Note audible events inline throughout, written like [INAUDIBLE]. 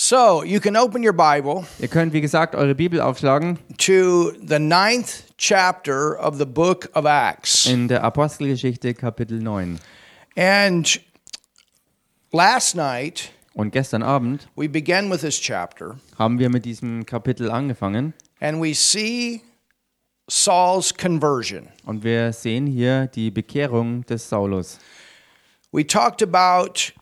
So you can open your Bible Ihr könnt, wie gesagt, eure Bibel aufschlagen to the ninth chapter of the book of Acts. in der Apostelgeschichte Kapitel 9. And last night, Und gestern Abend we began with this chapter, haben wir mit diesem Kapitel angefangen and we see Saul's conversion. und wir sehen hier die Bekehrung des Saulus. We talked about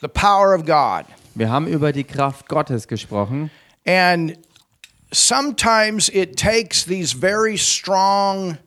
the power of God. Wir haben über die Kraft Gottes gesprochen And sometimes it takes these very strong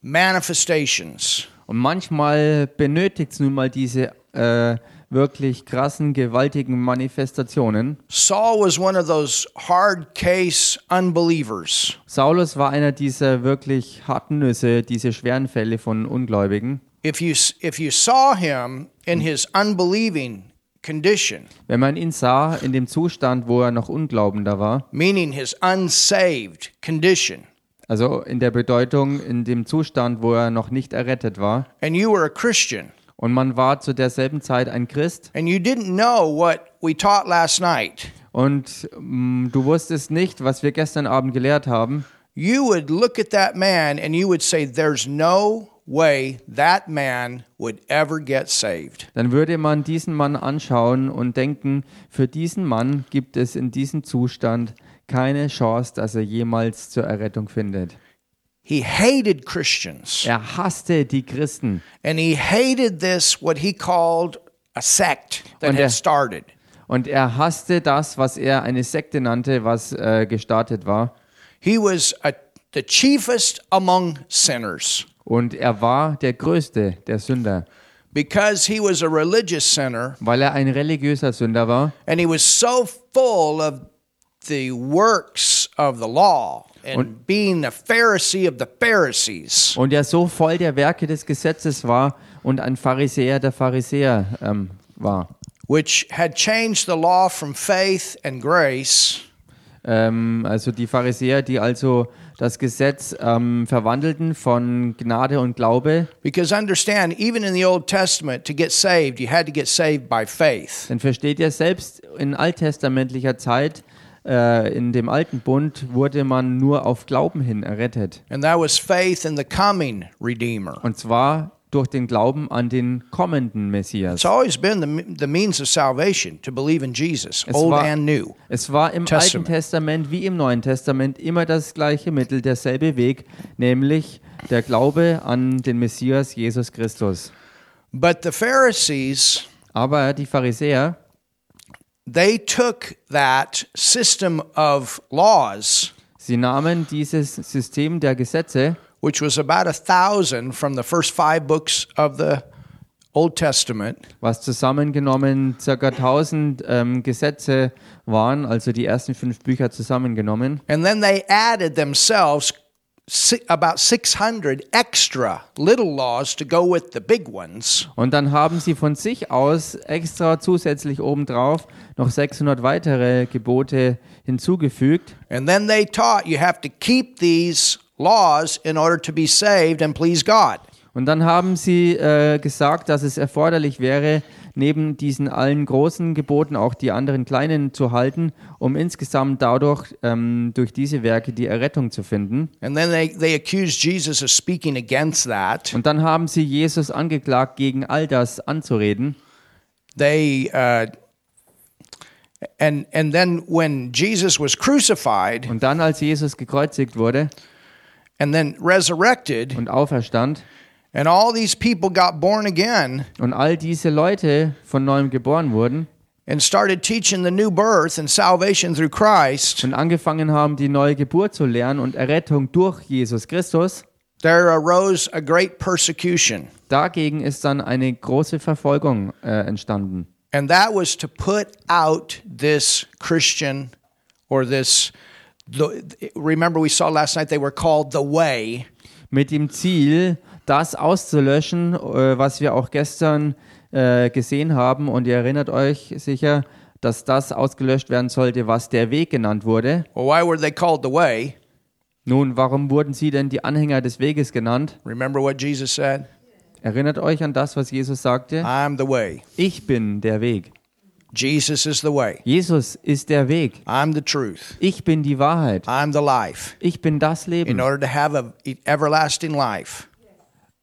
manifestations und manchmal benötigt es nun mal diese äh, wirklich krassen, gewaltigen Manifestationen. Saul was one of those hard case unbelievers. Saulus war einer dieser wirklich harten Nüsse, diese schweren Fälle von Ungläubigen. If you if you saw him in his unbelieving condition, Wenn man ihn sah in dem Zustand, wo er noch Unglaubender war, meaning his unsaved condition, also in der Bedeutung in dem Zustand, wo er noch nicht errettet war, and you were a Christian, und man war zu derselben Zeit ein Christ. And you didn't know what we taught last night, und mm, du wusstest nicht, was wir gestern Abend gelehrt haben, you would look at that man and you would say, There's no way that man would ever get saved. dann würde man diesen Mann anschauen und denken, für diesen Mann gibt es in diesem Zustand keine Chance, dass er jemals zur Errettung findet. He hated Christians. Er hasste die Christen And he hated this, what he called a sect that Und had er- started. und er hasste das, was er eine Sekte nannte, was äh, gestartet war. He was a, the chiefest among sinners Und er war der Größte der Sünder, because he was a religious sinner weil er ein religiöser Sünder war and he was so full of the works of the law and being the Pharisee of the Pharisees. und er so voll der Werke des Gesetzes war und ein Pharisäer der Pharisäer ähm, war. Which had changed the law from faith and grace Ähm, also die Pharisäer, die also das Gesetz ähm, verwandelten von Gnade und Glaube. because understand, even in the Old Testament, to get saved, you had to get saved by faith. Denn versteht ihr, selbst in alttestamentlicher Zeit, äh, in dem Alten Bund, wurde man nur auf Glauben hin errettet. And that was faith in the coming Redeemer. Und zwar durch den Glauben an den kommenden Messias. It's always been the, the means of salvation to believe in Jesus, Es old war- and new. Es war im Testament. Alten Testament wie im Neuen Testament immer das gleiche Mittel, derselbe Weg, nämlich der Glaube an den Messias Jesus Christus. But the Pharisees, Aber die Pharisäer, they took that system of laws, sie nahmen dieses System der Gesetze, which was about a thousand from the first five books of the Old Testament, was zusammengenommen ca. 1000 ähm, Gesetze waren, also die ersten fünf Bücher zusammengenommen. and then they added themselves about 600 extra little laws to go with the big ones. Und dann haben sie von sich aus extra zusätzlich obendrauf noch 600 weitere Gebote hinzugefügt. And then they taught you have to keep these laws in order to be saved and please God. Und dann haben sie äh, gesagt, dass es erforderlich wäre, neben diesen allen großen Geboten auch die anderen kleinen zu halten, um insgesamt dadurch ähm, durch diese Werke die Errettung zu finden. And then they, they accused Jesus of speaking against that. Und dann haben sie Jesus angeklagt, gegen all das anzureden. They uh, and and then when Jesus was crucified Und dann, als Jesus gekreuzigt wurde and then resurrected, und auferstand and all these people got born again und all diese Leute von neuem geboren wurden and started teaching the new birth and salvation through Christ, und angefangen haben, die neue Geburt zu lernen und Errettung durch Jesus Christus, there arose a great persecution. dagegen ist dann eine große Verfolgung äh, entstanden. And that was to put out this Christian or this. The, remember, we saw last night they were called the Way. Mit dem Ziel, das auszulöschen, äh, was wir auch gestern äh, gesehen haben. Und ihr erinnert euch sicher, dass das ausgelöscht werden sollte, was der Weg genannt wurde. Well, why were they called the Way? Nun, warum wurden sie denn die Anhänger des Weges genannt? Remember what Jesus said? Erinnert euch an das, was Jesus sagte? I'm the way. Ich bin der Weg. Jesus is the way. Jesus ist der Weg. I'm the truth. Ich bin die Wahrheit. I'm the life. Ich bin das In Leben. order to have a e- everlasting life,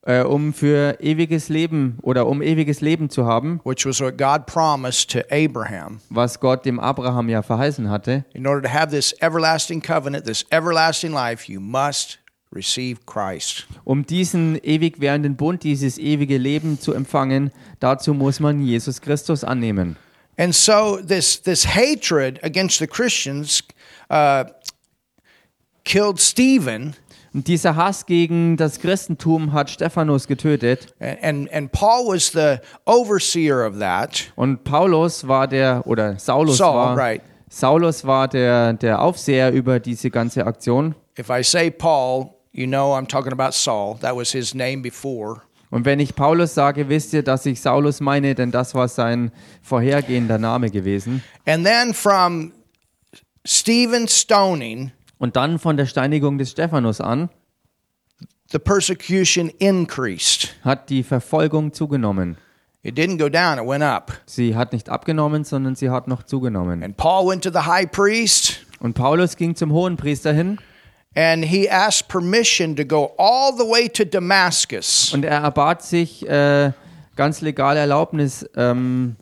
Äh, um für ewiges Leben oder um ewiges Leben zu haben, which was what God promised to Abraham, was Gott dem Abraham ja verheißen hatte, in order to have this everlasting covenant, this everlasting life, you must receive Christ. um diesen ewig währenden Bund, dieses ewige Leben zu empfangen, dazu muss man Jesus Christus annehmen. And so this this hatred against the Christians uh, killed Stephen, Und dieser Hass gegen das Christentum hat Stephanus getötet. and, and Paul was the overseer of that. Und Paulus war der, oder Saulus Saul, war, right. Saulus war der, der Aufseher über diese ganze Aktion. If I say Paul, you know I'm talking about Saul. That was his name before. Und wenn ich Paulus sage, wisst ihr, dass ich Saulus meine, denn das war sein vorhergehender Name gewesen. And then from Stephen stoning, Und dann von der Steinigung des Stephanus an the persecution increased. hat die Verfolgung zugenommen. It didn't go down, it went up. Sie hat nicht abgenommen, sondern sie hat noch zugenommen. And Paul went to the high priest Und Paulus ging zum Hohenpriester hin and he asked permission to go all the way to Damascus. und er erbat sich äh, ganz legal Erlaubnis ähm,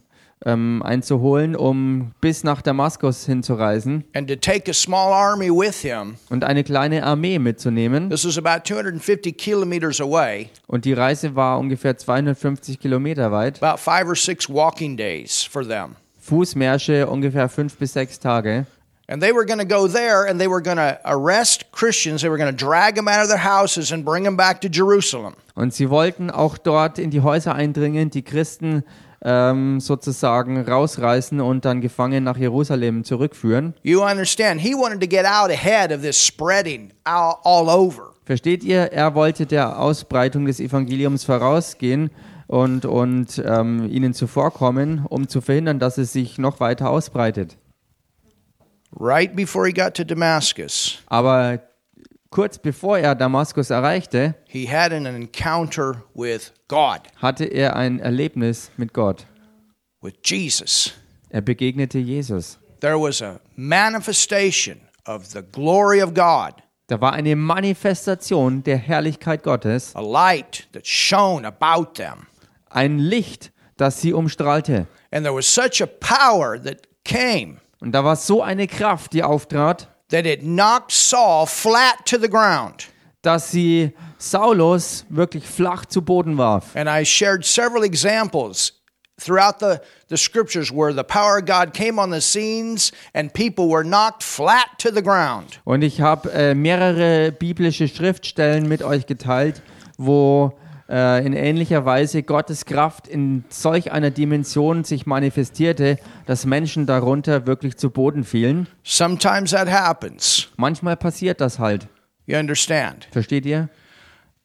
ähm, einzuholen, um bis nach Damaskus hinzureisen and to take a small army with him. und eine kleine Armee mitzunehmen. This was about 250 kilometers away, Und die Reise war ungefähr 250 Kilometer weit. about five or six walking days for them. Fußmärsche ungefähr fünf bis sechs Tage. And they were going to go there and they were going to arrest Christians. They were going to drag them out of their houses and bring them back to Jerusalem. Und sie wollten auch dort in die Häuser eindringen, die Christen ähm, sozusagen rausreißen und dann gefangen nach Jerusalem zurückführen. You understand? He wanted to get out ahead of this spreading all, all over. Versteht ihr? Er wollte der Ausbreitung des Evangeliums vorausgehen und, und ähm, ihnen zuvorkommen, um zu verhindern, dass es sich noch weiter ausbreitet. Right before he got to Damascus, Aber kurz bevor er Damaskus erreichte, he had an encounter with God, hatte er ein Erlebnis mit Gott. with Jesus. Er begegnete Jesus. There was a manifestation of the glory of God, Da war eine Manifestation der Herrlichkeit Gottes, a light that shone about them. ein Licht, das sie umstrahlte. And there was such a power that came Und da war so eine Kraft, die auftrat, that it knocked Saul flat to the ground. dass sie Saulus wirklich flach zu Boden warf. And I shared several examples throughout the, the scriptures where the power of God came on the scenes and people were knocked flat to the ground. Und ich habe äh, mehrere biblische Schriftstellen mit euch geteilt, wo äh, in ähnlicher Weise Gottes Kraft in solch einer Dimension sich manifestierte, dass Menschen darunter wirklich zu Boden fielen. Sometimes that happens. Manchmal passiert das halt. You understand? Versteht ihr?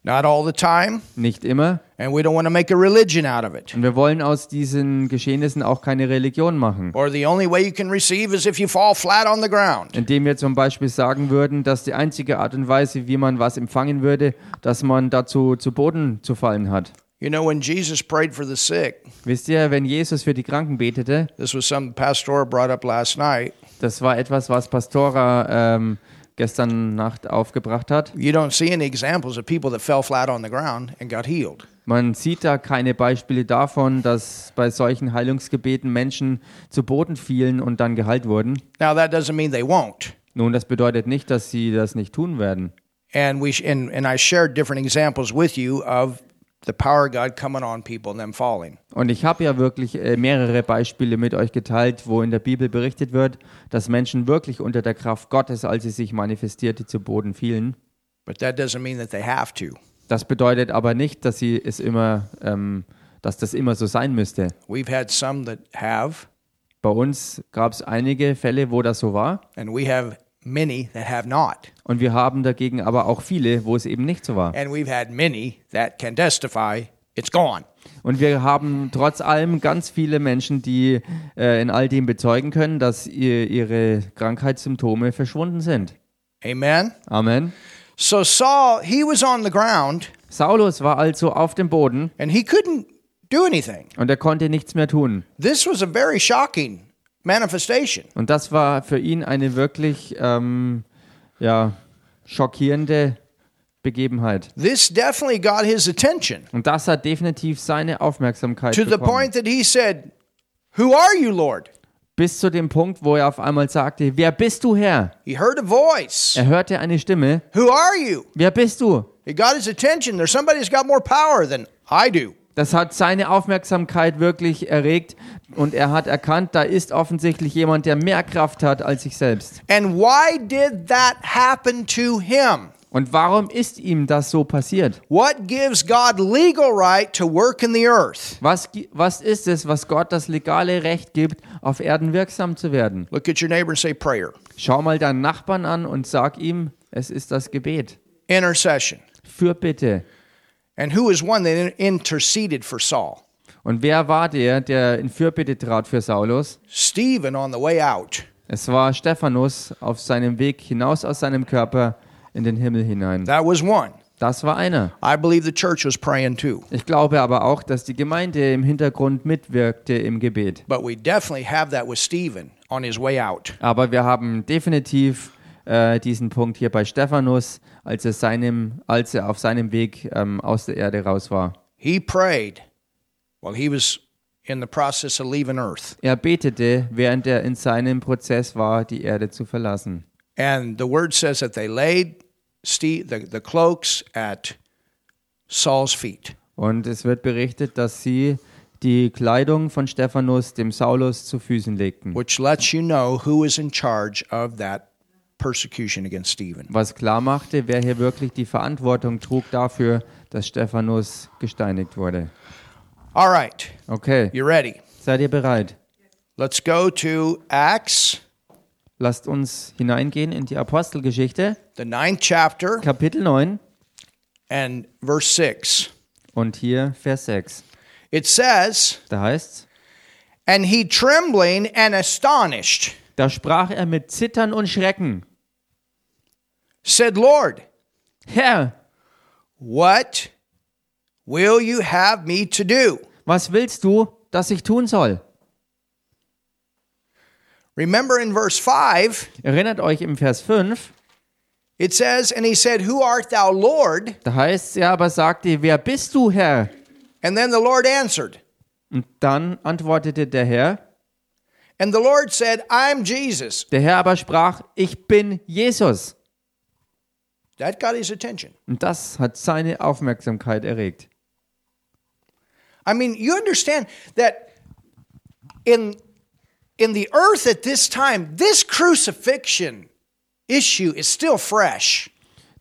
Not all the time, Nicht immer. and we don't want to make a religion out of it. Und wir wollen aus diesen Geschehnissen auch keine Religion machen. Or the only way you can receive is if you fall flat on the ground. Indem wir zum Beispiel sagen würden, dass die einzige Art und Weise, wie man was empfangen würde, dass man dazu zu Boden zu fallen hat. You know, when Jesus prayed for the sick, Wisst ihr, wenn Jesus für die Kranken betete, this was something Pastora brought up last night. das war etwas, was Pastora ähm, gestern Nacht aufgebracht hat. You don't see any examples of people that fell flat on the ground and got healed. Man sieht da keine Beispiele davon, dass bei solchen Heilungsgebeten Menschen zu Boden fielen und dann geheilt wurden. Now, that doesn't mean they won't. Nun, das bedeutet nicht, dass sie das nicht tun werden. And we and, and I shared different examples with you of the power of God coming on people and them falling. Und ich habe ja wirklich äh, mehrere Beispiele mit euch geteilt, wo in der Bibel berichtet wird, dass Menschen wirklich unter der Kraft Gottes, als sie sich manifestierte, zu Boden fielen. But that doesn't mean that they have to. Das bedeutet aber nicht, dass sie es immer, ähm, dass das immer so sein müsste. We've had some that have, Bei uns gab es einige Fälle, wo das so war. and we have many that have not. Und wir haben dagegen aber auch viele, wo es eben nicht so war. And we've had many that can testify it's gone. Und wir haben trotz allem ganz viele Menschen, die äh, in all dem bezeugen können, dass ihr, ihre Krankheitssymptome verschwunden sind. Amen. Amen. So Saul, he was on the ground Saulus war also auf dem Boden and he couldn't do anything. Und er konnte nichts mehr tun. This was a very shocking manifestation. Und das war für ihn eine wirklich ähm, ja, schockierende Begebenheit. This definitely got his attention Und das hat definitiv seine Aufmerksamkeit to the bekommen. point that he said, Who are you, Lord? Bis zu dem Punkt, wo er auf einmal sagte, wer bist du, Herr? He heard a voice. Er hörte eine Stimme, Who are you? wer bist du? It got his attention. There's somebody who's got more power than I do. Das hat seine Aufmerksamkeit wirklich erregt und er hat erkannt, da ist offensichtlich jemand, der mehr Kraft hat als ich selbst. And why did that happen to him? Und warum ist ihm das so passiert? What gives God legal right to work in the earth? Was, was ist es, was Gott das legale Recht gibt, auf Erden wirksam zu werden? Look at your neighbor and say prayer. Schau mal deinen Nachbarn an und sag ihm, es ist das Gebet. Intercession. Fürbitte. And who is one that interceded for Saul? Und wer war der, der in Fürbitte trat für Saulus? Stephen on the way out. Es war Stephanus auf seinem Weg hinaus aus seinem Körper in den Himmel hinein. That was one. Das war einer. I believe the church was praying too. Ich glaube aber auch, dass die Gemeinde im Hintergrund mitwirkte im Gebet. But we definitely have that with Stephen on his way out. Aber wir haben definitiv äh, diesen Punkt hier bei Stephanus, als er, seinem, als er auf seinem Weg ähm, aus der Erde raus war. He prayed while he was in the process of leaving earth. Er betete, während er in seinem Prozess war, die Erde zu verlassen. And the word says that they laid the, the cloaks at Saul's feet. Und es wird berichtet, dass sie die Kleidung von Stephanus dem Saulus zu Füßen legten. which lets you know who is in charge of that persecution against Stephen. Was klar machte, wer hier wirklich die Verantwortung trug dafür, dass Stephanus gesteinigt wurde. All right, Okay, you ready? seid ihr bereit? Let's go to Acts, Lasst uns hineingehen in die Apostelgeschichte, the ninth chapter, Kapitel 9 and verse 6. und hier Vers 6. It says, Da heißt And he trembling and astonished da sprach er mit Zittern und Schrecken: said, Lord, Herr, what will you have me to do? was willst du, dass ich tun soll? Remember in verse 5, Erinnert euch im Vers 5, it says, And he said, Who art thou, Lord? da heißt er aber sagte, wer bist du, Herr? And then the Lord answered, Und dann antwortete der Herr, And the Lord said, I'm Jesus. der Herr aber sprach, ich bin Jesus. That got his attention. Und das hat seine Aufmerksamkeit erregt. I mean, you understand that in in the earth at this time, this crucifixion issue is still fresh.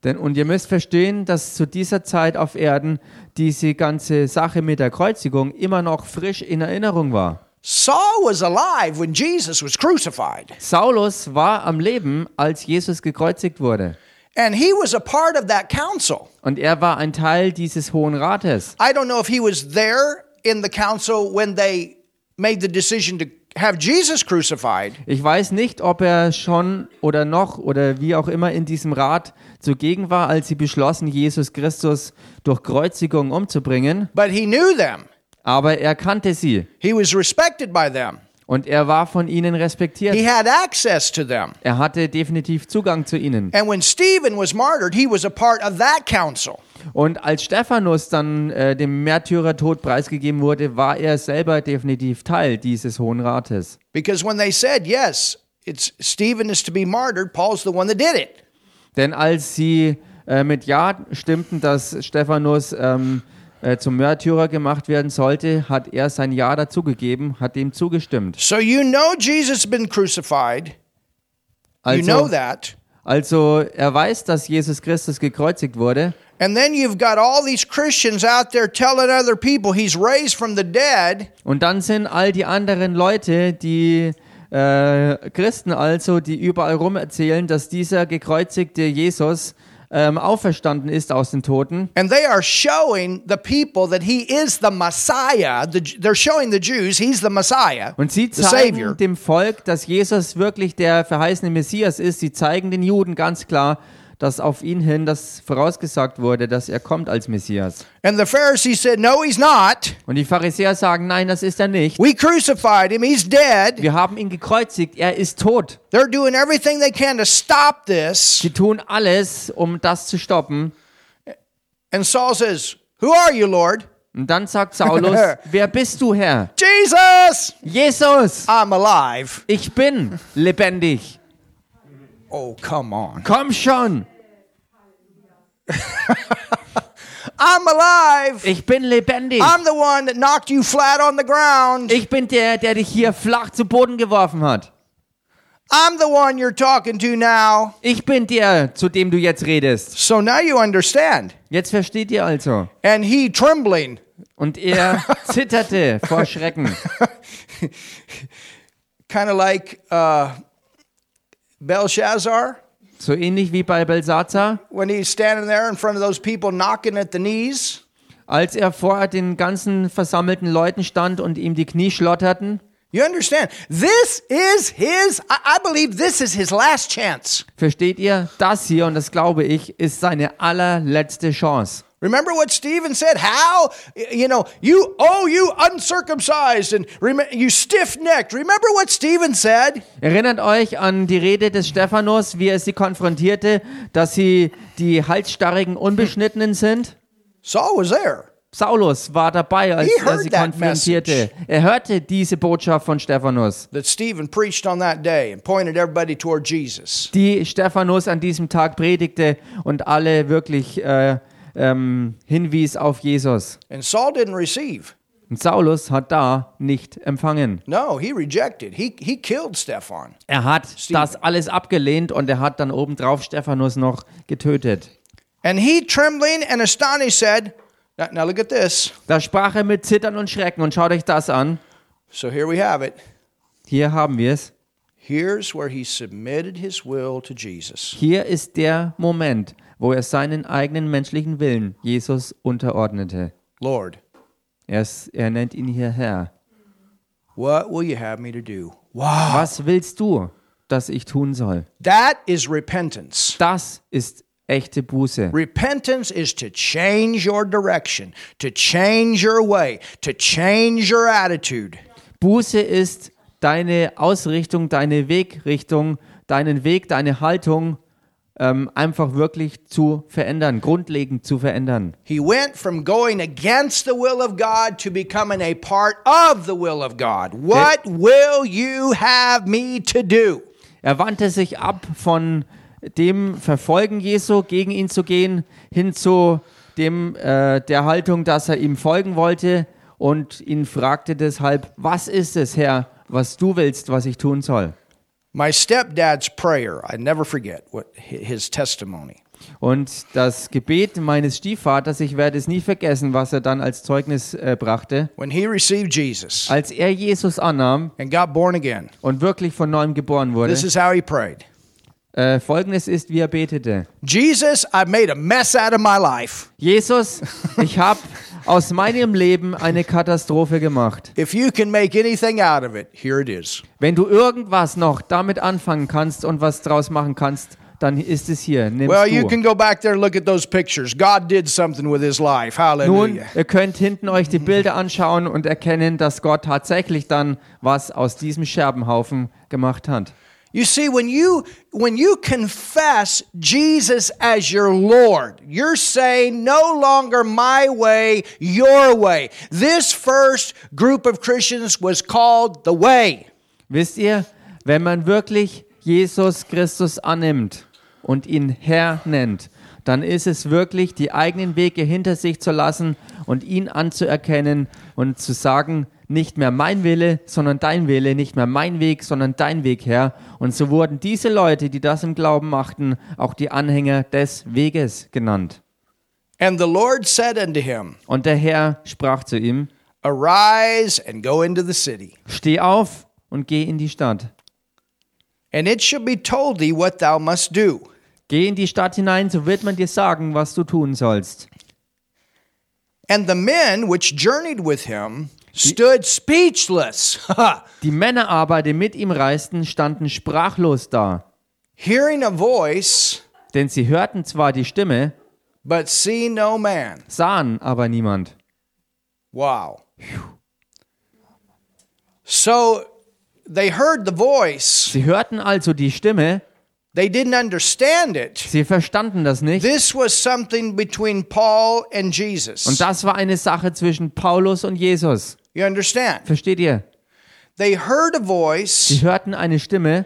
Denn und ihr müsst verstehen, dass zu dieser Zeit auf Erden diese ganze Sache mit der Kreuzigung immer noch frisch in Erinnerung war. Saul was alive when Jesus was crucified, Saulus war am Leben, als Jesus gekreuzigt wurde. and he was a part of that council. Und er war ein Teil dieses Hohen Rates. I don't know if he was there in the council when they made the decision to have Jesus crucified, Ich weiß nicht, ob er schon oder noch oder wie auch immer in diesem Rat zugegen war, als sie beschlossen, Jesus Christus durch Kreuzigung umzubringen. but he knew them. Aber er kannte sie He was respected by them. und er war von ihnen respektiert. He had access to them. Er hatte definitiv Zugang zu ihnen. And when Stephen was martyred, he was a part of that council. Und als Stephanus dann äh, dem Märtyrertod preisgegeben wurde, war er selber definitiv Teil dieses Hohen Rates. Because when they said, yes, it's Stephen is to be martyred, Paul's the one that did it. Denn als sie äh, mit Ja stimmten, dass Stephanus ähm, äh, zum Märtyrer gemacht werden sollte, hat er sein Ja dazugegeben, hat dem zugestimmt. So you know Jesus has been crucified. You know Also, that. also er weiß, dass Jesus Christus gekreuzigt wurde. And then you've got all these Christians out there telling other people he's raised from the dead. Und dann sind all die anderen Leute, die äh, Christen also, die überall rum erzählen, dass dieser gekreuzigte Jesus ähm, auferstanden ist aus den Toten. And they are showing the people that he is the Messiah. The, they're showing the Jews he's the Messiah, Und sie zeigen dem Volk, dass Jesus wirklich der verheißene Messias ist. Sie zeigen den Juden ganz klar, dass auf ihn hin das vorausgesagt wurde, dass er kommt als Messias. And the Pharisees said, No, he's not. Und die Pharisäer sagen, nein, das ist er nicht. We crucified him. He's dead. Wir haben ihn gekreuzigt, er ist tot. They're doing everything they can to stop this. Sie tun alles, um das zu stoppen. And Saul says, Who are you, Lord? Und dann sagt Saulus, [LAUGHS] wer bist du, Herr? Jesus! Jesus, I'm alive. ich bin lebendig. Oh, come on. Komm schon, [LAUGHS] I'm alive. ich bin lebendig. I'm the one that knocked you flat on the ground. Ich bin der, der dich hier flach zu Boden geworfen hat. I'm the one you're talking to now. Ich bin der, zu dem du jetzt redest. So now you understand. Jetzt versteht ihr also. And he, trembling, Und er [LAUGHS] zitterte vor Schrecken. [LAUGHS] kind of like uh, Belshazzar, So ähnlich wie bei Belsazar, when he's standing there in front of those people knocking at the knees. als er vor den ganzen versammelten Leuten stand und ihm die Knie schlotterten. You understand? This is his, I believe this is his last chance. Versteht ihr? Das hier, und das glaube ich, ist seine allerletzte Chance. Remember what Stephen said? How, you know, you, oh, you uncircumcised and you stiff necked. Remember what Stephen said? Erinnert euch an die Rede des Stephanus, wie er sie konfrontierte, dass sie die halsstarrigen Unbeschnittenen sind? Saul was there. Saulus war dabei, als He er sie konfrontierte. Er hörte diese Botschaft von Stephanus, that Stephen preached on that day and pointed everybody toward Jesus. die Stephanus an diesem Tag predigte und alle wirklich äh, ähm, hinwies auf Jesus. And Saul didn't receive. Und Saulus hat da nicht empfangen. No, he rejected. He, he killed Stephan. Er hat das alles abgelehnt und er hat dann obendrauf Stephanus noch getötet. And he, trembling and astonished, said, now, now look at this. Da sprach er mit Zittern und Schrecken und schaut euch das an. So here we have it. Hier haben wir es. Hier ist der Moment, wo er seinen eigenen menschlichen Willen Jesus unterordnete. Lord, Er, ist, er nennt ihn hier Herr. what will you have me to do? Wow. Was willst du, dass ich tun soll? That is repentance. Das ist echte Buße. Repentance is to change your direction, to change your way, to change your attitude. Buße ist deine Ausrichtung, deine Wegrichtung, deinen Weg, deine Haltung ähm, einfach wirklich zu verändern, grundlegend zu verändern. He went from going against the will of God to becoming a part of the will of God. What will you have me to do? Er wandte sich ab von dem Verfolgen Jesu, gegen ihn zu gehen, hin zu dem, äh, der Haltung, dass er ihm folgen wollte und ihn fragte deshalb, was ist es, Herr, was du willst, was ich tun soll? My stepdad's prayer, I never forget what hi- his testimony. Und das Gebet meines Stiefvaters, ich werde es nie vergessen, was er dann als Zeugnis äh, brachte, When he received Jesus als er Jesus annahm and got born again, und wirklich von neuem geboren wurde. this is how he prayed Äh, Folgendes ist, wie er betete. Jesus, I've made a mess out of my life. Jesus, ich habe [LAUGHS] aus meinem Leben eine Katastrophe gemacht. If you can make anything out of it, here it is. Wenn du irgendwas noch damit anfangen kannst und was draus machen kannst, dann ist es hier. Nimmst Well, you du. can go back there and look at those pictures. God did something with his life. Nun, ihr könnt hinten euch die Bilder anschauen und erkennen, dass Gott tatsächlich dann was aus diesem Scherbenhaufen gemacht hat. You see, when you when you confess Jesus as your Lord, you're saying no longer my way, your way. This first group of Christians was called the way. Wisst ihr, wenn man wirklich Jesus Christus annimmt und ihn Herr nennt, dann ist es wirklich, die eigenen Wege hinter sich zu lassen und ihn anzuerkennen und zu sagen, nicht mehr mein Wille, sondern dein Wille, nicht mehr mein Weg, sondern dein Weg, Herr. Und so wurden diese Leute, die das im Glauben machten, auch die Anhänger des Weges genannt. And the Lord said unto him, Und der Herr sprach zu ihm, Arise and go into the city, steh auf und geh in die Stadt. and it shall be told thee what thou must do. Geh in die Stadt hinein, so wird man dir sagen, was du tun sollst. And the men which journeyed with him stood speechless, [LAUGHS] Die Männer aber, die mit ihm reisten, standen sprachlos da. hearing a voice Denn sie hörten zwar die Stimme, but see no man. sahen aber niemand. Wow. So they heard the voice. Sie hörten also die Stimme, They didn't understand it. sie verstanden das nicht. This was something between Paul and Jesus. Und das war eine Sache zwischen Paulus und Jesus. You understand? Versteht ihr? They heard a voice, Sie hörten eine Stimme,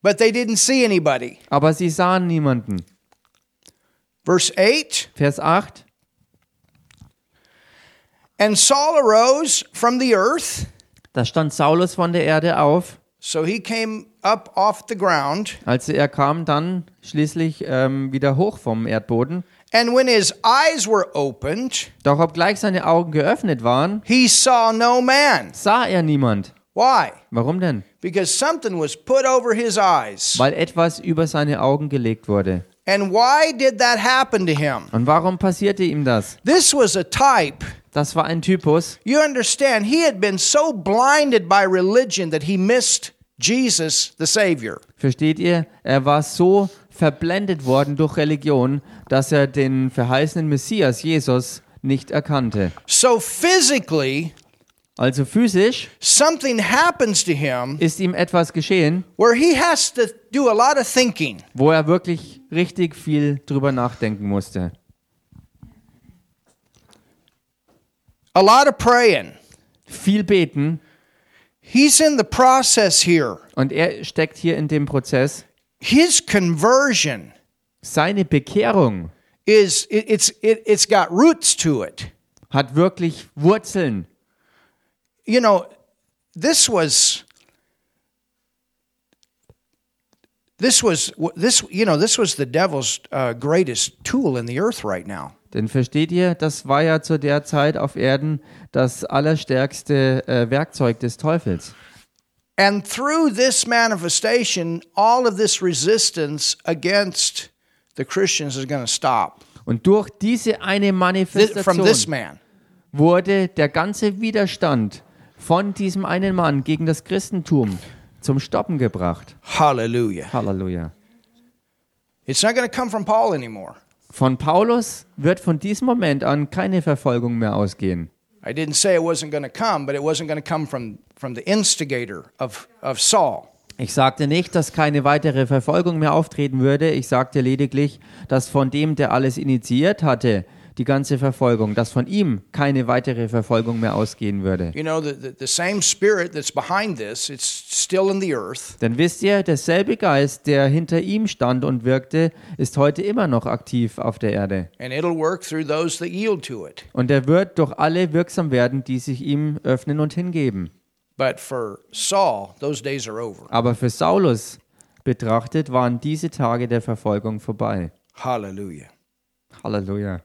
but they didn't see anybody. aber sie sahen niemanden. Verse 8 Vers 8. And Saul arose from the earth. Da stand Saulus von der Erde auf. So he came up off the ground. Also er kam dann schließlich ähm, wieder hoch vom Erdboden. And when his eyes were opened, Doch obgleich seine Augen geöffnet waren, he saw no man. sah er niemand. Why? Warum denn? Because something was put over his eyes. Weil etwas über seine Augen gelegt wurde. And why did that happen to him? Und warum passierte ihm das? This was a type. Das war ein Typus. You understand, he had been so blinded by religion that he missed Jesus, the Savior. Versteht ihr? Er war so verblendet worden durch Religion, dass er den verheißenen Messias, Jesus, nicht erkannte. So physically, Also physisch something happens to him ist ihm etwas geschehen, where he has to do a lot of thinking. wo er wirklich richtig viel drüber nachdenken musste. A lot of praying. Viel beten He's in the process here. und er steckt hier in dem Prozess. His conversion Seine Bekehrung is it, it's it, it's got roots to it. hat wirklich Wurzeln. You know, this was this was this you know this was the devil's uh, greatest tool in the earth right now. Denn versteht ihr, das war ja zu der Zeit auf Erden das allerstärkste äh, Werkzeug des Teufels. And through this manifestation, all of this resistance against the Christians is going to stop. Und durch diese eine This, from this Manifestation man. wurde der ganze Widerstand von diesem einen Mann gegen das Christentum zum Stoppen gebracht. Hallelujah. Halleluja. It's not going to come from Paul anymore. Von Paulus wird von diesem Moment an keine Verfolgung mehr ausgehen. I didn't say it wasn't going to come, but it wasn't going to come from, from the instigator of, of Saul. Ich sagte nicht, dass keine weitere Verfolgung mehr auftreten würde. Ich sagte lediglich, dass von dem, der alles initiiert hatte, die ganze Verfolgung, dass von ihm keine weitere Verfolgung mehr ausgehen würde. You know, the, the, the same spirit that's behind this, it's still in the earth. Denn wisst ihr, derselbe Geist, der hinter ihm stand und wirkte, ist heute immer noch aktiv auf der Erde. And it'll work through those that yield to it. Und er wird durch alle wirksam werden, die sich ihm öffnen und hingeben. But for Saul, those days are over. Aber für Saulus betrachtet waren diese Tage der Verfolgung vorbei. Hallelujah. Halleluja.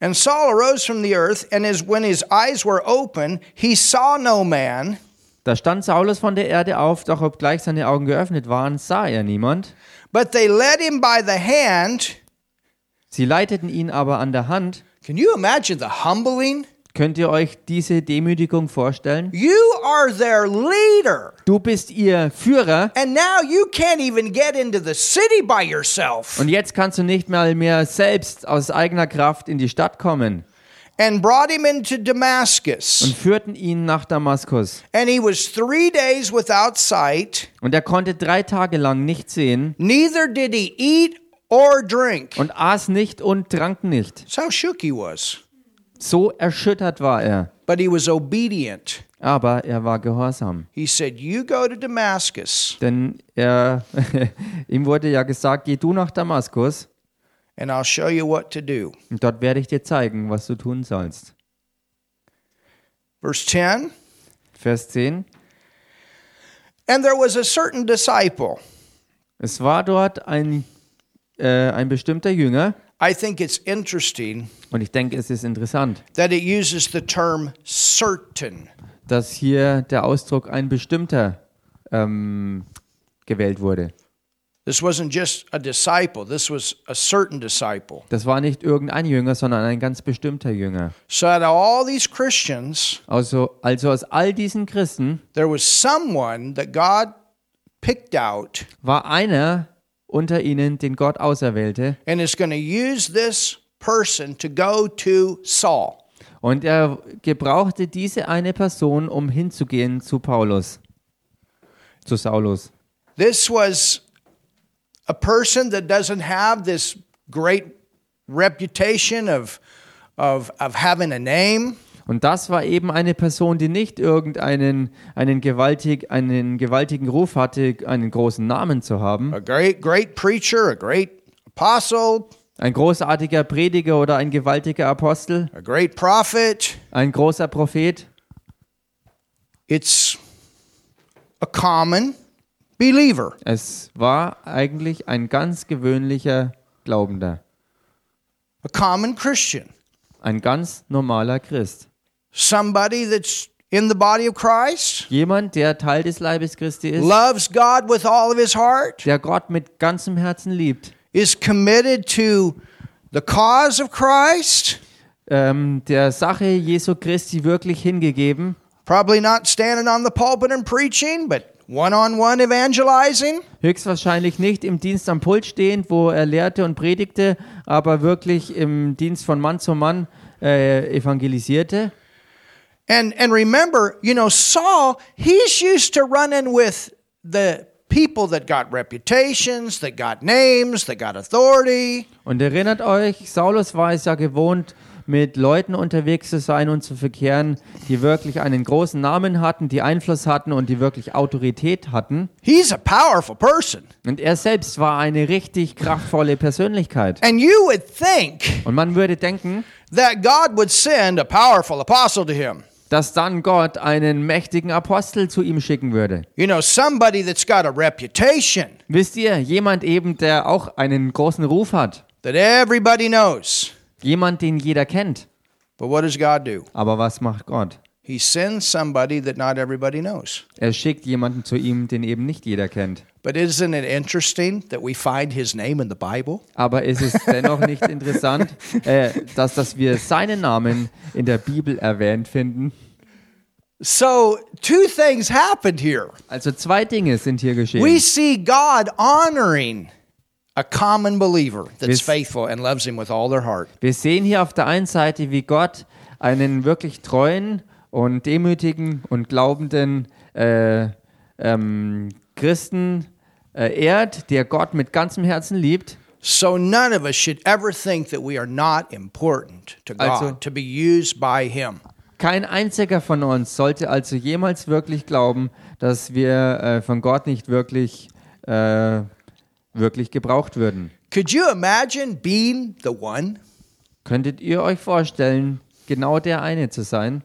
And Saul arose from the earth, and as when his eyes were open, he saw no man. Da stand Saulus von der Erde auf, doch obgleich seine Augen geöffnet waren, sah er niemand. But they led him by the hand. Sie leiteten ihn aber an der Hand. Can you imagine the humbling? Könnt ihr euch diese Demütigung vorstellen? You are their leader. Du bist ihr Führer And now you can't even get into the city by yourself. und jetzt kannst du nicht mal mehr selbst aus eigener Kraft in die Stadt kommen. And brought him into Und Damascus. führten ihn nach Damaskus. And he was three days without sight, Und er konnte drei Tage lang nicht sehen neither did he eat or drink. und aß nicht und trank nicht. How shook he was. So erschüttert war er. But he was obedient. Aber er war gehorsam. He said, You go to Damascus, Denn er, [LAUGHS] ihm wurde ja gesagt, geh du nach Damaskus and I'll show you what to do. und dort werde ich dir zeigen, was du tun sollst. Verse 10 Vers 10. And there was a certain disciple. Es war dort ein, äh, ein bestimmter Jünger I think it's interesting und ich denke, es ist interessant, that it uses the term certain. dass hier der Ausdruck ein bestimmter ähm, gewählt wurde. This wasn't just a disciple, this was a certain disciple. Das war nicht irgendein Jünger, sondern ein ganz bestimmter Jünger. So, out of all these Christians, Also, also aus all diesen Christen there was someone that God picked out war einer, unter ihnen, den Gott auserwählte. and is going to use this person to go to Saul. Und er gebrauchte diese eine Person, um hinzugehen zu Paulus, zu Saulus. This was a person that doesn't have this great reputation of, of, of having a name. Und das war eben eine Person, die nicht irgendeinen einen, gewaltig, einen gewaltigen Ruf hatte, einen großen Namen zu haben. a great, great preacher, a great apostle, Ein großartiger Prediger oder ein gewaltiger Apostel, a great prophet. ein großer Prophet. It's a common believer. Es war eigentlich ein ganz gewöhnlicher Glaubender, a common Christian, ein ganz normaler Christ. Somebody that's in the body of Christ, Jemand, der Teil des Leibes Christi ist, loves God with all of his heart, der Gott mit ganzem Herzen liebt, is committed to the cause of Christ, ähm, der Sache Jesu Christi wirklich hingegeben, probably not standing on the pulpit and preaching, but one on one evangelizing. höchstwahrscheinlich nicht im Dienst am Pult stehend, wo er lehrte und predigte, aber wirklich im Dienst von Mann zu Mann äh, evangelisierte. And and remember, you know, Saul, he's used to running with the people that got reputations, that got names, that got authority. Und erinnert euch, Saulus war es ja gewohnt, mit Leuten unterwegs zu sein und zu verkehren, die wirklich einen großen Namen hatten, die Einfluss hatten und die wirklich Autorität hatten. He's a powerful person. Und er selbst war eine richtig kraftvolle Persönlichkeit. And you would think Und man würde denken, that God would send a powerful apostle to him. Dass dann Gott einen mächtigen Apostel zu ihm schicken würde. You know, somebody that's got a reputation Wisst ihr, jemand eben, der auch einen großen Ruf hat. that everybody knows. Jemand, den jeder kennt. But what does God do? Aber was macht Gott? He sends somebody that not everybody knows. Er schickt jemanden zu ihm, den eben nicht jeder kennt. But isn't it interesting that we find his name in the Bible? Aber ist es dennoch nicht [LAUGHS] interessant, äh, dass, dass wir seinen Namen in der Bibel erwähnt finden? So, two things happened here. Also zwei Dinge sind hier We geschehen. see God honoring a common believer that's faithful and loves him with all their heart. Wir sehen hier auf der einen Seite, wie Gott einen wirklich treuen und demütigen und glaubenden äh, ähm, Christen äh, ehrt, der Gott mit ganzem Herzen liebt. So none of us should ever think that we are not important to God, Also- to be used by him. Kein einziger von uns sollte also jemals wirklich glauben, dass wir äh, von Gott nicht wirklich, äh, wirklich gebraucht würden. Could you imagine being the one? Könntet ihr euch vorstellen, genau der eine zu sein,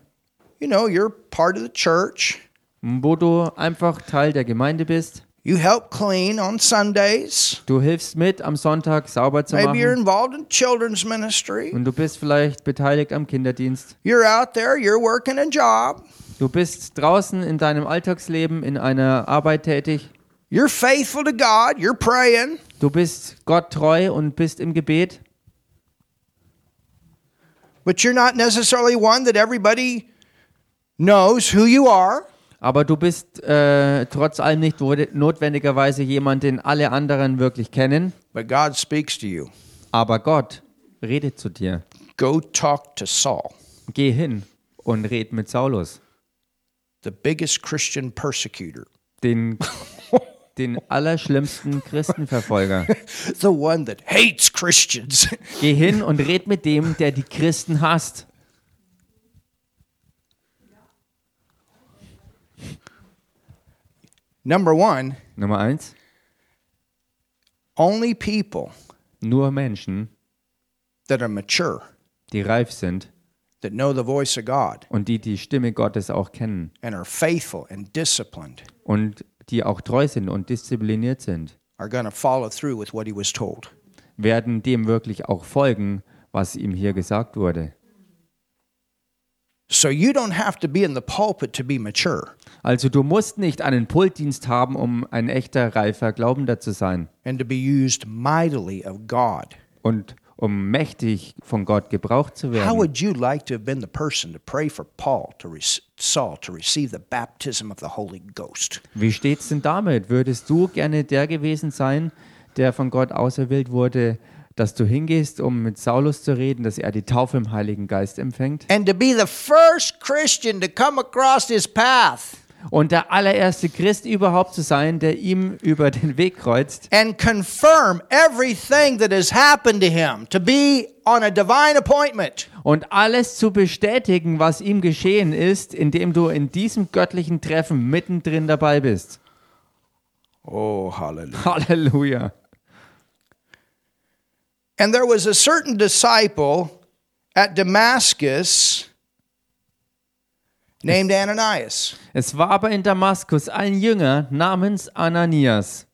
You know, you're part of the church. wo du einfach Teil der Gemeinde bist? You help clean on Sundays. Du hilfst mit, am Sonntag sauber zu Maybe you're machen. involved in children's ministry. Und du bist vielleicht beteiligt am Kinderdienst. You're out there, you're working a job. Du bist draußen in deinem Alltagsleben in einer Arbeit tätig. You're faithful to God, you're praying. Du bist Gott treu und bist im Gebet. But you're not necessarily one that everybody knows who you are. Aber du bist äh, trotz allem nicht notwendigerweise jemand, den alle anderen wirklich kennen. But God speaks to you. Aber Gott redet zu dir. Go talk to Saul, Geh hin und red mit Saulus, the biggest Christian persecutor, den, [LAUGHS] den allerschlimmsten Christenverfolger. [LAUGHS] the one that hates Christians. Geh hin und red mit dem, der die Christen hasst. Number one, Nummer eins, only people nur Menschen, that are mature, die reif sind that know the voice of God, und die die Stimme Gottes auch kennen and are faithful and disciplined, und die auch treu sind und diszipliniert sind, are going to follow through with what he was told. werden dem wirklich auch folgen, was ihm hier gesagt wurde. So you don't have to be in the pulpit to be mature Also du musst nicht einen Pultdienst haben, um ein echter reifer Glaubender zu sein and to be used mightily of God. und um mächtig von Gott gebraucht zu How werden. would you like to have been the person to pray for Paul to Saul to receive the baptism of the Holy Ghost? Wie steht's denn damit? Würdest du gerne der gewesen sein, der von Gott auserwählt wurde, dass du hingehst, um mit Saulus zu reden, dass er die Taufe im Heiligen Geist empfängt. and to be the first Christian to come across his path Und der allererste Christ überhaupt zu sein, der ihm über den Weg kreuzt and confirm everything that has happened to him, to be on a divine appointment. und alles zu bestätigen, was ihm geschehen ist, indem du in diesem göttlichen Treffen mittendrin dabei bist. Oh, hallelujah. Halleluja. And there was a certain disciple at Damascus named Ananias. Es war aber in Damaskus ein Jünger namens Ananias.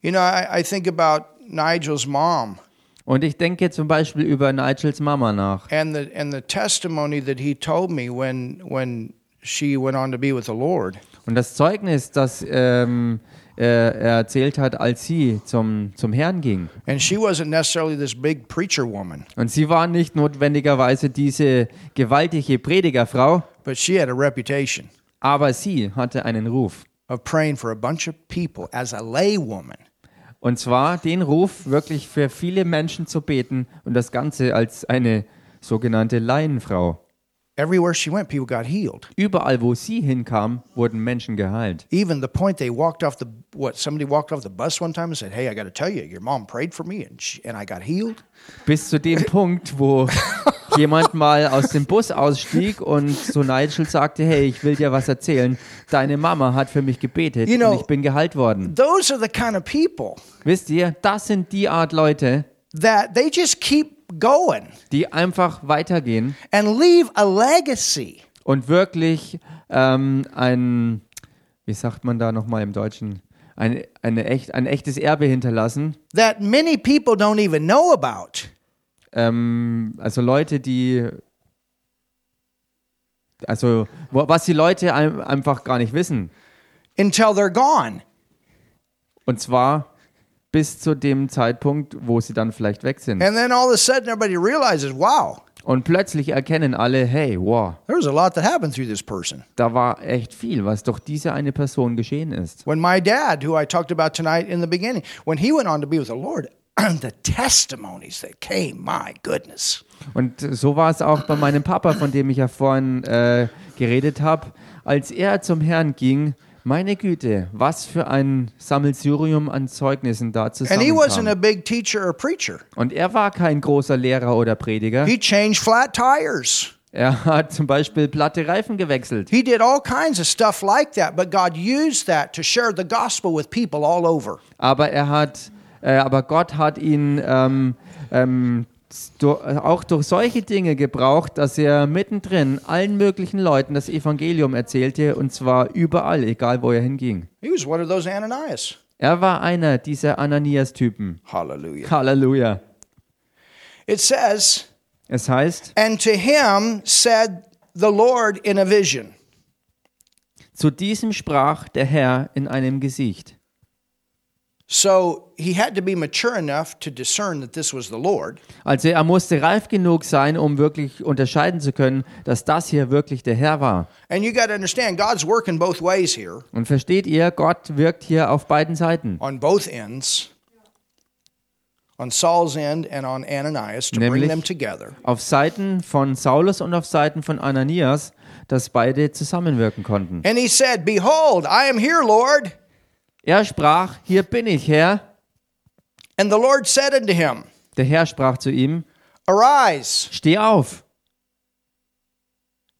You know, I, I think about Nigel's mom Und ich denke zum Beispiel über Nigels Mama nach. and the and the testimony that he told me when when she went on to be with the Lord. Und das Zeugnis, das ähm, erzählt hat, als sie zum, zum Herrn ging. And she wasn't necessarily this big preacher woman, Und sie war nicht notwendigerweise diese gewaltige Predigerfrau, but she had a reputation aber sie hatte einen Ruf. of praying for a bunch of people as a laywoman. Und zwar den Ruf, wirklich für viele Menschen zu beten und das Ganze als eine sogenannte Laienfrau. Everywhere she went, people got healed. Überall, wo sie hinkam, wurden Menschen geheilt. Even the point they walked off the what somebody walked off the bus one time and said, "Hey, I got to tell you, your mom prayed for me and she, and I got healed." Bis zu dem [LAUGHS] Punkt, wo jemand mal aus dem Bus ausstieg und so Nigel sagte, hey, ich will dir was erzählen. Deine Mama hat für mich gebetet You know- und ich bin geheilt worden. Those are the kind of people Wisst ihr, das sind die Art Leute, that they just keep going die einfach weitergehen and leave a legacy. und wirklich ähm, ein, wie sagt man da nochmal im Deutschen, ein, eine echt, ein echtes Erbe hinterlassen. that many people don't even know about. Ähm, also Leute, die, also was die Leute ein, einfach gar nicht wissen. until they're gone. Und zwar bis zu dem Zeitpunkt, wo sie dann vielleicht weg sind. And then all of a sudden everybody realizes, wow, Und plötzlich erkennen alle, hey, wow, there was a lot that happened through this person. da war echt viel, was durch diese eine Person geschehen ist. When my dad, who I talked about tonight in the beginning, when he went on to be with the Lord, [CLEARS THROAT] the testimonies that came, my goodness. Und so war es auch bei meinem Papa, von dem ich ja vorhin äh, geredet habe. Als er zum Herrn ging, meine Güte, was für ein Sammelsurium an Zeugnissen da And he wasn't a zusammenkam. big teacher or preacher. Und er war kein großer Lehrer oder Prediger. He changed flat tires. Er hat zum Beispiel platte Reifen gewechselt. He did all kinds of stuff like that, but God used that to share the gospel with people all over. Aber er hat, äh, aber Gott hat ihn ähm, ähm, auch durch solche Dinge gebraucht, dass er mittendrin allen möglichen Leuten das Evangelium erzählte und zwar überall, egal wo er hinging. He was one of those Ananias. Er war einer dieser Ananias-Typen. Hallelujah. Halleluja. It says, Es heißt, And to him said the Lord in a vision. zu diesem sprach der Herr in einem Gesicht. So he had to be mature enough to discern that this was the Lord. Also er musste reif genug sein, um wirklich unterscheiden zu können, dass das hier wirklich der Herr war. And you got to understand, God's working both ways here, Und versteht ihr, Gott wirkt hier auf beiden Seiten. on both ends, on Saul's end and on Ananias, to bring them together. Auf Seiten von Saulus und auf Seiten von Ananias, dass beide zusammenwirken konnten. And he said, Behold, I am here, Lord. Er sprach, hier bin ich, Herr. And the Lord said unto him, Der Herr sprach zu ihm, Arise steh auf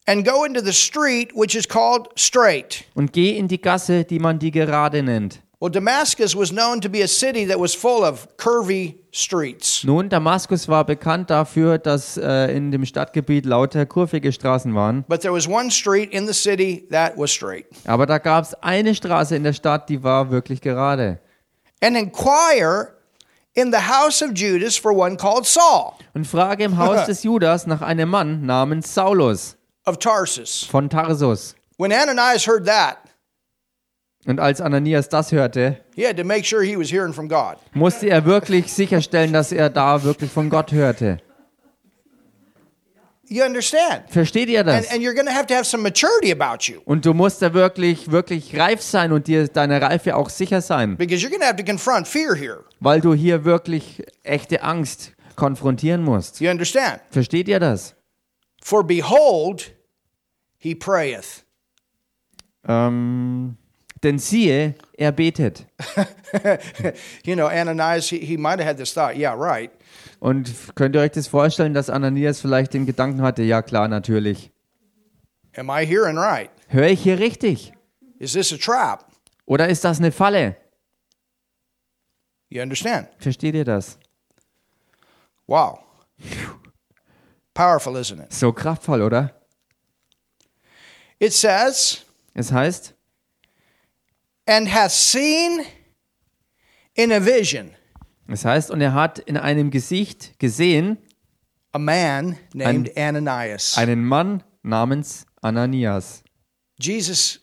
and go into the street which is called Straight. und geh in die Gasse, die man die Gerade nennt. Well, Damascus was known to be a city that was full of curvy streets. Nun, Damaskus war bekannt dafür, dass äh, in dem Stadtgebiet lauter kurvige Straßen waren. But there was one street in the city that was straight. Aber da gab es eine Straße in der Stadt, die war wirklich gerade. And inquire in the house of Judas for one called Saul Und frage im Haus des Judas nach einem Mann namens Saulus of Tarsus. von Tarsus. When Ananias heard that, Und als Ananias das hörte, he had to make sure he was hearing from God. musste er wirklich sicherstellen, dass er da wirklich von Gott hörte. You understand? Versteht ihr das? And, and you're going to have to have some maturity about you Und du musst da wirklich, wirklich reif sein und dir deiner Reife auch sicher sein, because you're going to have to confront fear here. weil du hier wirklich echte Angst konfrontieren musst. Versteht ihr das? For behold, he prayeth. Ähm, denn siehe, er betet. [LAUGHS] you know, Ananias, he, he might have had this thought. Yeah, right. Und könnt ihr euch das vorstellen, dass Ananias vielleicht den Gedanken hatte, ja klar, natürlich. Am I hearing right? Höre ich hier richtig? Is this a trap? Oder ist das eine Falle? You understand? Versteht ihr das? Wow. Powerful, isn't it? So kraftvoll, oder? It says, Es heißt, and hath seen in a vision es heißt, und er hat in einem Gesicht gesehen a man named Ananias. einen Mann namens Ananias. Jesus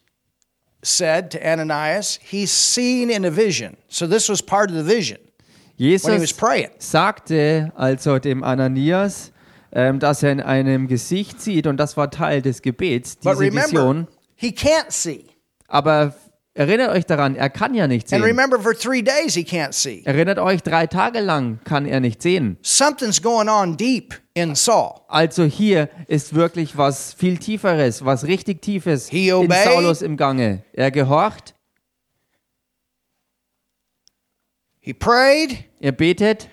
said to Ananias, he's seen in a vision. So this was part of the vision when he was Jesus praying. sagte also dem Ananias, ähm, dass er in einem Gesicht sieht und das war Teil des Gebets, But diese remember, Vision. he can't see. Aber erinnert euch daran, er kann ja nicht And sehen. remember, for three days he can't see. Erinnert euch, drei Tage lang kann er nicht sehen. Something's going on deep in Saul. Also hier ist wirklich was viel Tieferes, was richtig Tiefes He in obeyed. Saulus im Gange. Er gehorcht, He prayed, er betet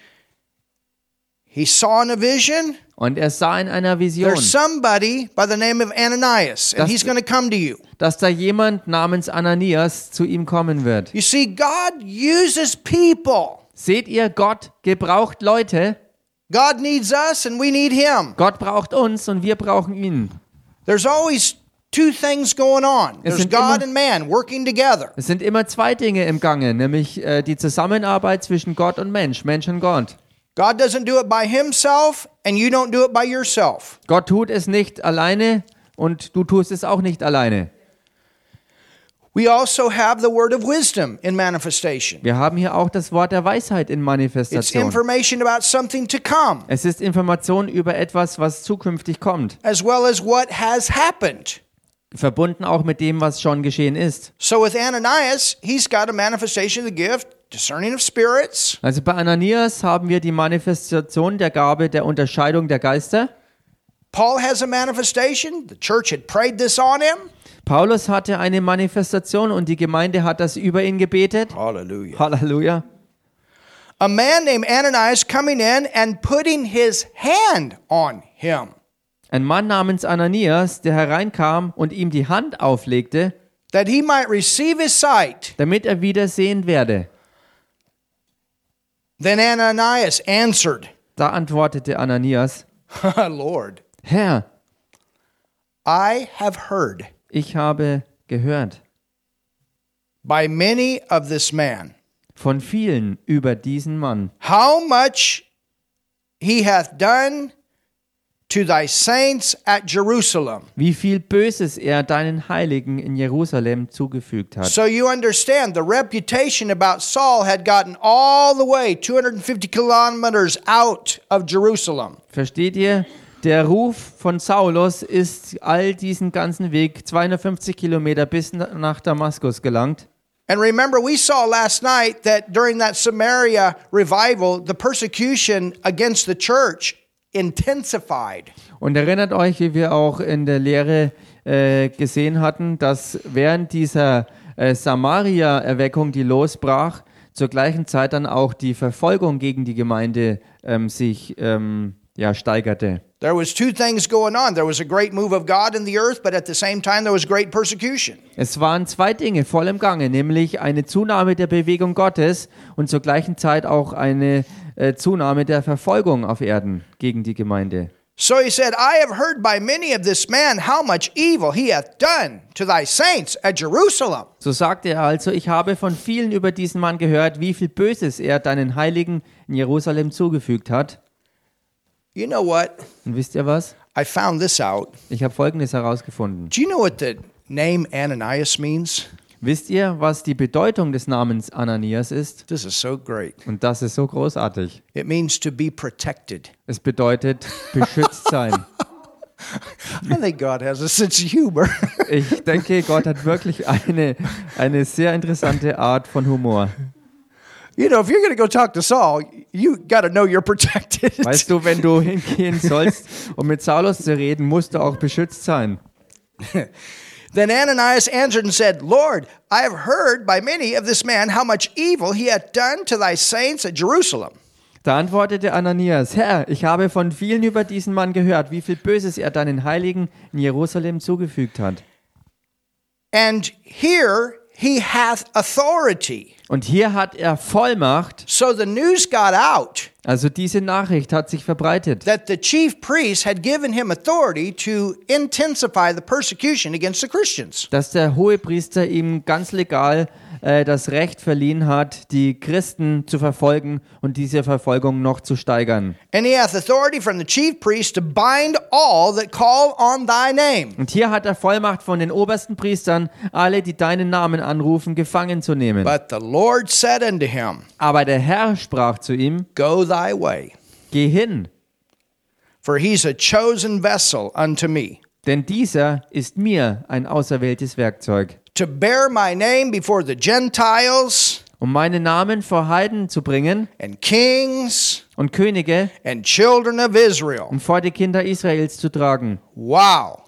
he saw in a vision. Und er sah in einer Vision, There's somebody by the name of Ananias, and Das- he's going to come to you. dass da jemand namens Ananias zu ihm kommen wird. You see, God uses people. Seht ihr, Gott gebraucht Leute. God needs us, and we need him. Gott braucht uns und wir brauchen ihn. There's always two things going on. Es There's sind God immer- and man working together. Es sind immer zwei Dinge im Gange, nämlich äh, die Zusammenarbeit zwischen Gott und Mensch, Mensch und Gott. God doesn't do it by himself, and you don't do it by yourself. Gott tut es nicht alleine und du tust es auch nicht alleine. We also have the word of wisdom in manifestation. Wir haben hier auch das Wort der Weisheit in It's Manifestation. information about something to come, Es ist Information über etwas, was zukünftig kommt, as well as what has happened. verbunden auch mit dem, was schon geschehen ist. So with Ananias, he's got a manifestation of the gift, discerning of spirits. Also bei Ananias haben wir die Manifestation der Gabe der Unterscheidung der Geister. Paul has a manifestation. The church had prayed this on him. Paulus hatte eine Manifestation und die Gemeinde hat das über ihn gebetet. Hallelujah. Halleluja. A man named Ananias coming in and putting his hand on him. Ein Mann namens Ananias, der hereinkam und ihm die Hand auflegte, that he might receive his sight. damit er wieder sehen werde. Then Ananias answered, Da antwortete Ananias, [LAUGHS] Lord, Herr, I have heard ich habe gehört by many of this man von vielen über diesen Mann, how much he hath done to thy saints at Jerusalem. wie viel Böses er deinen Heiligen in Jerusalem zugefügt hat. So you understand, the reputation about Saul had gotten all the way 250 kilometers out of Jerusalem. Versteht ihr? Der Ruf von Saulus ist all diesen ganzen Weg 250 Kilometer bis nach Damaskus gelangt. And remember, we saw last night that during that Samaria revival, the persecution against the church intensified. Und erinnert euch, wie wir auch in der Lehre äh, gesehen hatten, dass während dieser äh, Samaria-Erweckung, die losbrach, zur gleichen Zeit dann auch die Verfolgung gegen die Gemeinde ähm, sich ähm, ja, steigerte. There was two things going on. There was a great move of God in the earth, but at the same time there was great persecution. Es waren zwei Dinge voll im Gange, nämlich eine Zunahme der Bewegung Gottes und zur gleichen Zeit auch eine äh, Zunahme der Verfolgung auf Erden gegen die Gemeinde. So he said, I have heard by many of this man how much evil he hath done to thy saints at Jerusalem. So sagte er also, ich habe von vielen über diesen Mann gehört, wie viel Böses er deinen Heiligen in Jerusalem zugefügt hat. You know what? Und wisst ihr was? I found this out. Ich habe Folgendes herausgefunden. Do you know what the name Ananias means? Wisst ihr, was die Bedeutung des Namens Ananias ist? This is so great. Und das ist so großartig. It means to be protected. Es bedeutet beschützt sein. [LAUGHS] I think God has a sense of humor. [LAUGHS] Ich denke, Gott hat wirklich eine, eine sehr interessante Art von Humor. you know, if you're going to go talk to Saul, you got to know you're protected. [LAUGHS] Weißt du, wenn du hingehen sollst, um mit Saulus zu reden, musst du auch beschützt sein. Then Ananias answered and said, Lord, I have heard by many of this man how much evil he hath done to thy saints at Jerusalem. Da antwortete Ananias, Herr, ich habe von vielen über diesen Mann gehört, wie viel Böses er deinen Heiligen in Jerusalem zugefügt hat. And here he hath authority. Und hier hat er Vollmacht, So the news got out also diese Nachricht hat sich verbreitet, that the chief priest had given him authority to intensify the persecution against the Christians. dass der Hohepriester ihm ganz legal äh, das Recht verliehen hat, die Christen zu verfolgen und diese Verfolgung noch zu steigern. And he hath authority from the chief priest to bind all that call on thy name. Und hier hat er Vollmacht von den obersten Priestern, alle, die deinen Namen anrufen, gefangen zu nehmen. But the Lord said unto him, Aber der Herr sprach zu ihm, Go thy way, geh hin, for he's a chosen vessel unto me, denn dieser ist mir ein auserwähltes Werkzeug, to bear my name before the Gentiles um meinen Namen vor Heiden zu bringen and kings und Könige and children of Israel. und vor die Kinder Israels zu tragen. Wow.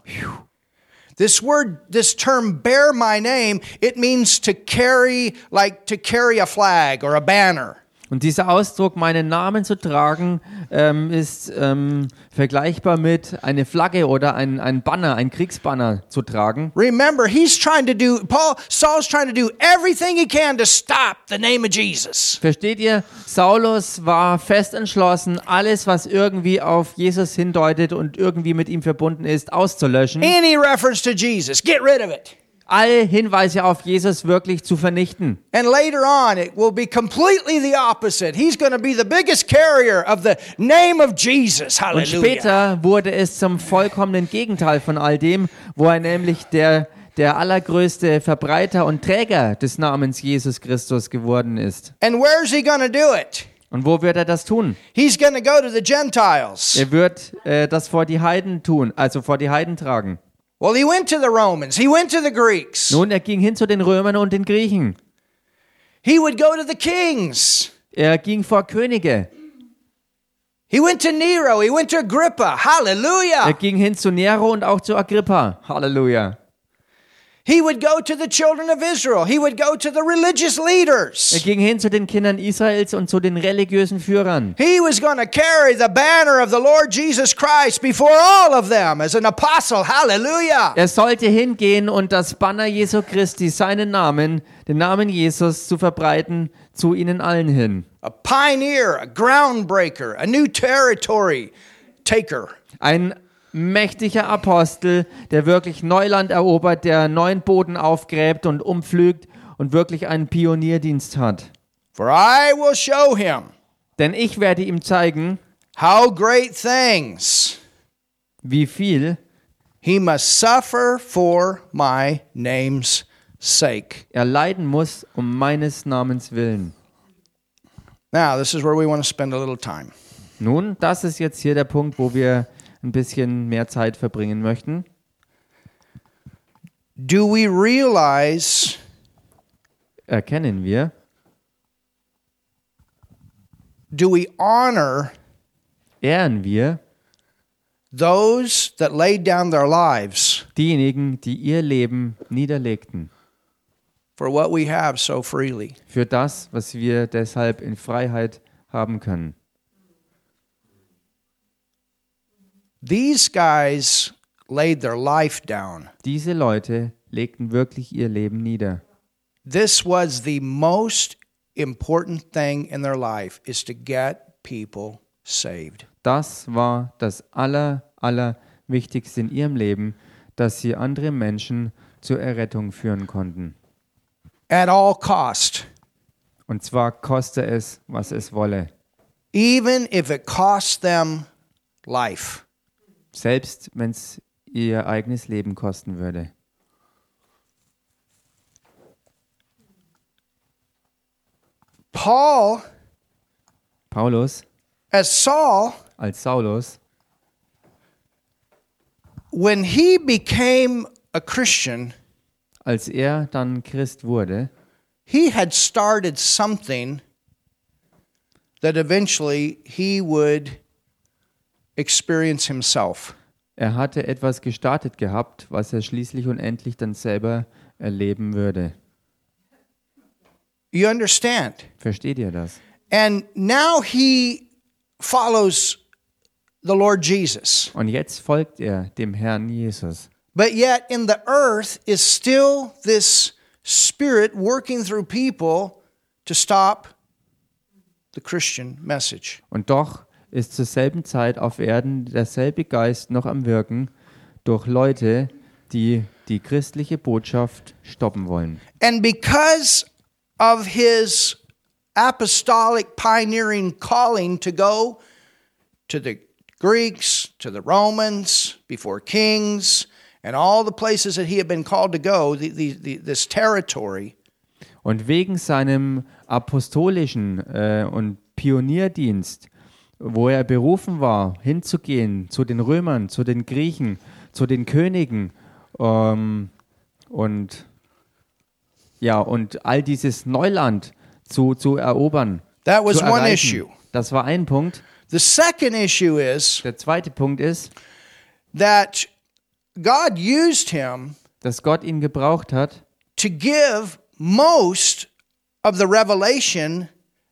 This word, this term, bear my name, it means to carry, like to carry a flag or a banner. Und dieser Ausdruck, meinen Namen zu tragen, ähm, ist ähm, vergleichbar mit eine Flagge oder ein, ein Banner, ein Kriegsbanner zu tragen. Remember, he's trying to do, Paul, Saul's trying to do everything he can to stop the name of Jesus. Versteht ihr? Saulus war fest entschlossen, alles, was irgendwie auf Jesus hindeutet und irgendwie mit ihm verbunden ist, auszulöschen. Any reference to Jesus, get rid of it. Alle Hinweise auf Jesus wirklich zu vernichten. And later on, it will be completely the opposite. He's going to be the biggest carrier of the name of Jesus. Und Hallelujah. später wurde es zum vollkommenen Gegenteil von all dem, wo er nämlich der, der allergrößte Verbreiter und Träger des Namens Jesus Christus geworden ist. And where's he going to do it? Und wo wird er das tun? He's going to go to the Gentiles. Er wird äh, das vor die Heiden tun, also vor die Heiden tragen. Well, he went to the Romans, he went to the Greeks, Nun, er ging hin zu den Römern und den Griechen. he would go to the kings. Er ging vor Könige. He went to Nero, he went to Agrippa. Er Hallelujah. ging hin zu Nero und auch zu Agrippa. Halleluja. He would go to the children of Israel, he would go to the religious Er leaders. ging hin zu den Kindern Israels und zu den religiösen Führern. He was going to carry the banner of the Lord Jesus Christ before all of them as an apostle. Hallelujah. Er sollte hingehen und das Banner Jesu Christi, seinen Namen, den Namen Jesus zu verbreiten, zu ihnen allen hin. A pioneer, a groundbreaker, a new territory taker. Ein mächtiger Apostel, der wirklich Neuland erobert, der neuen Boden aufgräbt und umpflügt und wirklich einen Pionierdienst hat. For I will show him Denn ich werde ihm zeigen, how great things wie viel he must suffer for my name's sake. er leiden muss um meines Namens willen. Now, this is where we want to spend a little time. Nun, das ist jetzt hier der Punkt, wo wir ein bisschen mehr Zeit verbringen möchten. Do we realize Erkennen wir, do we honor ehren wir those that laid down their lives diejenigen, die ihr Leben niederlegten, for what we have so freely? für das, was wir deshalb in Freiheit haben können. These guys laid their life down. Diese Leute legten wirklich ihr Leben nieder. This was the most important thing in their life is to get people saved. Das war das aller, aller Wichtigste in ihrem Leben, dass sie andere Menschen zur Errettung führen konnten. At all cost. Und zwar koste es, was es wolle. Even if it cost them life. Selbst wenn es ihr eigenes Leben kosten würde. Paul, Paulus? as Saul, als Saulus? when he became a Christian, Als er dann Christ wurde, he had started something that eventually he would experience himself. er hatte etwas gestartet gehabt, was er schließlich und endlich dann selber erleben würde. You understand? Versteht ihr das? And now he follows the Lord Jesus. Und jetzt folgt er dem Herrn Jesus. But yet in the earth is still this spirit working through people to stop the Christian message. Und doch ist zur selben Zeit auf Erden derselbe Geist noch am Wirken durch Leute, die die christliche Botschaft stoppen wollen. And because of his apostolic pioneering calling to go to the Greeks, to the Romans, before kings, and all the places that he had been called to go, the, the, the, this territory, Und wegen seinem apostolischen äh, und Pionierdienst, wo er berufen war, hinzugehen zu den Römern, zu den Griechen, zu den Königen ähm, und ja und all dieses Neuland zu, zu erobern. that was zu one issue. Das war ein Punkt. The second issue is Der zweite Punkt ist, that God used him dass Gott ihn gebraucht hat, to give most of the revelation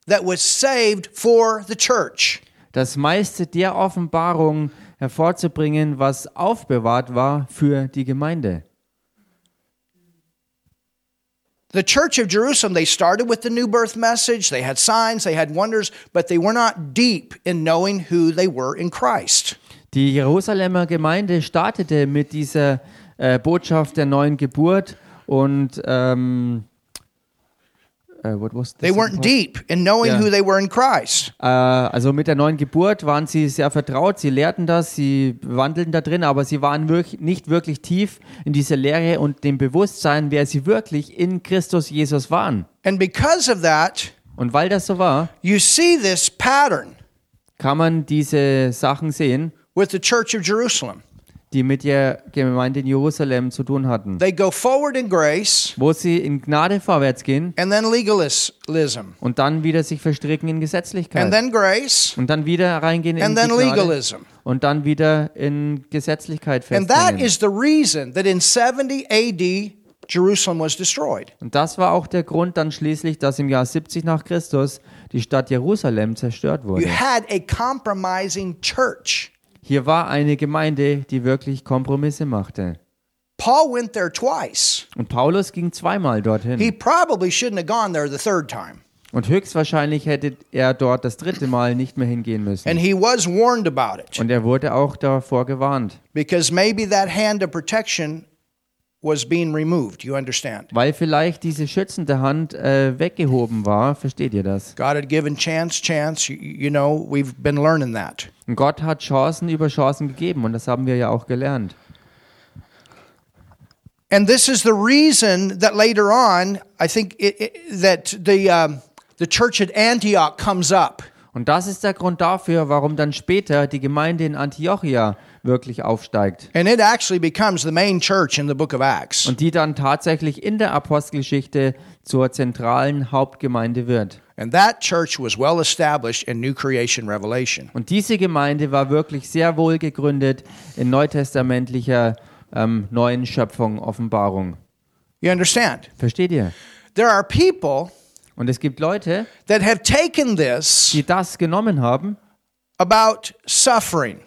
that was saved for the church. Das meiste der Offenbarung hervorzubringen, was aufbewahrt war für die Gemeinde. The church of Jerusalem, they started with the new birth message. They had signs, they had wonders, but they were not deep in knowing who they were in Christ. Die Jerusalemer Gemeinde startete mit dieser äh, Botschaft der neuen Geburt und ähm, äh, what was They weren't part? deep in knowing Yeah. who they were in Christ. Äh, also mit der neuen Geburt waren sie sehr vertraut, sie lehrten das, sie wandelten da drin, aber sie waren wirklich, nicht wirklich tief in dieser Lehre und dem Bewusstsein, wer sie wirklich in Christus Jesus waren. And because of that, Und weil das so war, you see this pattern kann man diese Sachen sehen, with the church of Jerusalem. Die mit der Gemeinde in Jerusalem zu tun hatten. They go forward in grace Wo sie in Gnade vorwärts gehen and then legalism, und dann wieder sich verstricken in Gesetzlichkeit. and then grace und dann wieder reingehen in and then Gnade legalism. und dann wieder in Gesetzlichkeit And that festhängen. is the reason that in 70 AD, Jerusalem was destroyed. Und das war auch der Grund dann schließlich, dass im Jahr 70 nach Christus die Stadt Jerusalem zerstört You wurde. had a compromising church. Hier war eine Gemeinde, die wirklich Kompromisse machte. Paul went there twice. Und Paulus ging zweimal He dorhin. probably shouldn't have gone there the third time. Und höchstwahrscheinlich hätte er dort das dritte Mal nicht mehr hingehen And müssen. he was warned about it Und er wurde auch davor gewarnt. because maybe that hand of protection was being removed. You understand? Weil vielleicht diese schützende Hand äh, weggehoben war, versteht ihr das? God had given chance, chance. You, you know, we've been learning that. Und Gott hat Chancen über Chancen gegeben und das haben wir ja auch gelernt. And this is the reason that later on, I think it, it, that the um, the church at Antioch comes up. Und das ist der Grund dafür, warum dann später die Gemeinde in Antiochia wirklich aufsteigt. And it actually becomes the main church in the book of Acts. Und die dann tatsächlich in der Apostelgeschichte zur zentralen Hauptgemeinde wird. And that church was well established in New Creation Revelation. Und diese Gemeinde war wirklich sehr wohl gegründet in neutestamentlicher ähm, neuen Schöpfung, Offenbarung. You understand? Versteht ihr? There are people Und es gibt Leute, that have taken this die das genommen haben, about suffering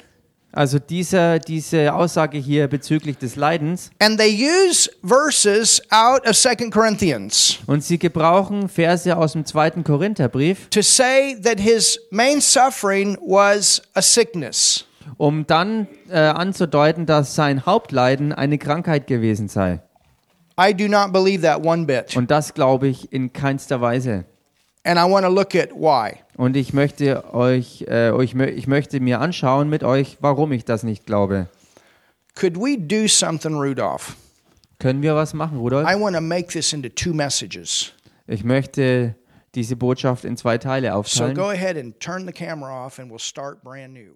also dieser, diese Aussage hier bezüglich des Leidens, and they use verses out of Second Corinthians und sie gebrauchen Verse aus dem zweiten Korintherbrief, to say that his main suffering was a sickness. um dann äh, anzudeuten, dass sein Hauptleiden eine Krankheit gewesen sei. I do not believe that one bit. Und das glaube ich in keinster Weise. And I want to look at why. Und ich möchte euch, äh, euch, ich möchte mir anschauen mit euch, warum ich das nicht glaube. Could we do something, Rudolph? Können wir was machen, Rudolf? I want to make this into two messages. Ich möchte diese Botschaft in zwei Teile So aufteilen. go ahead and turn the camera off and we'll start brand new.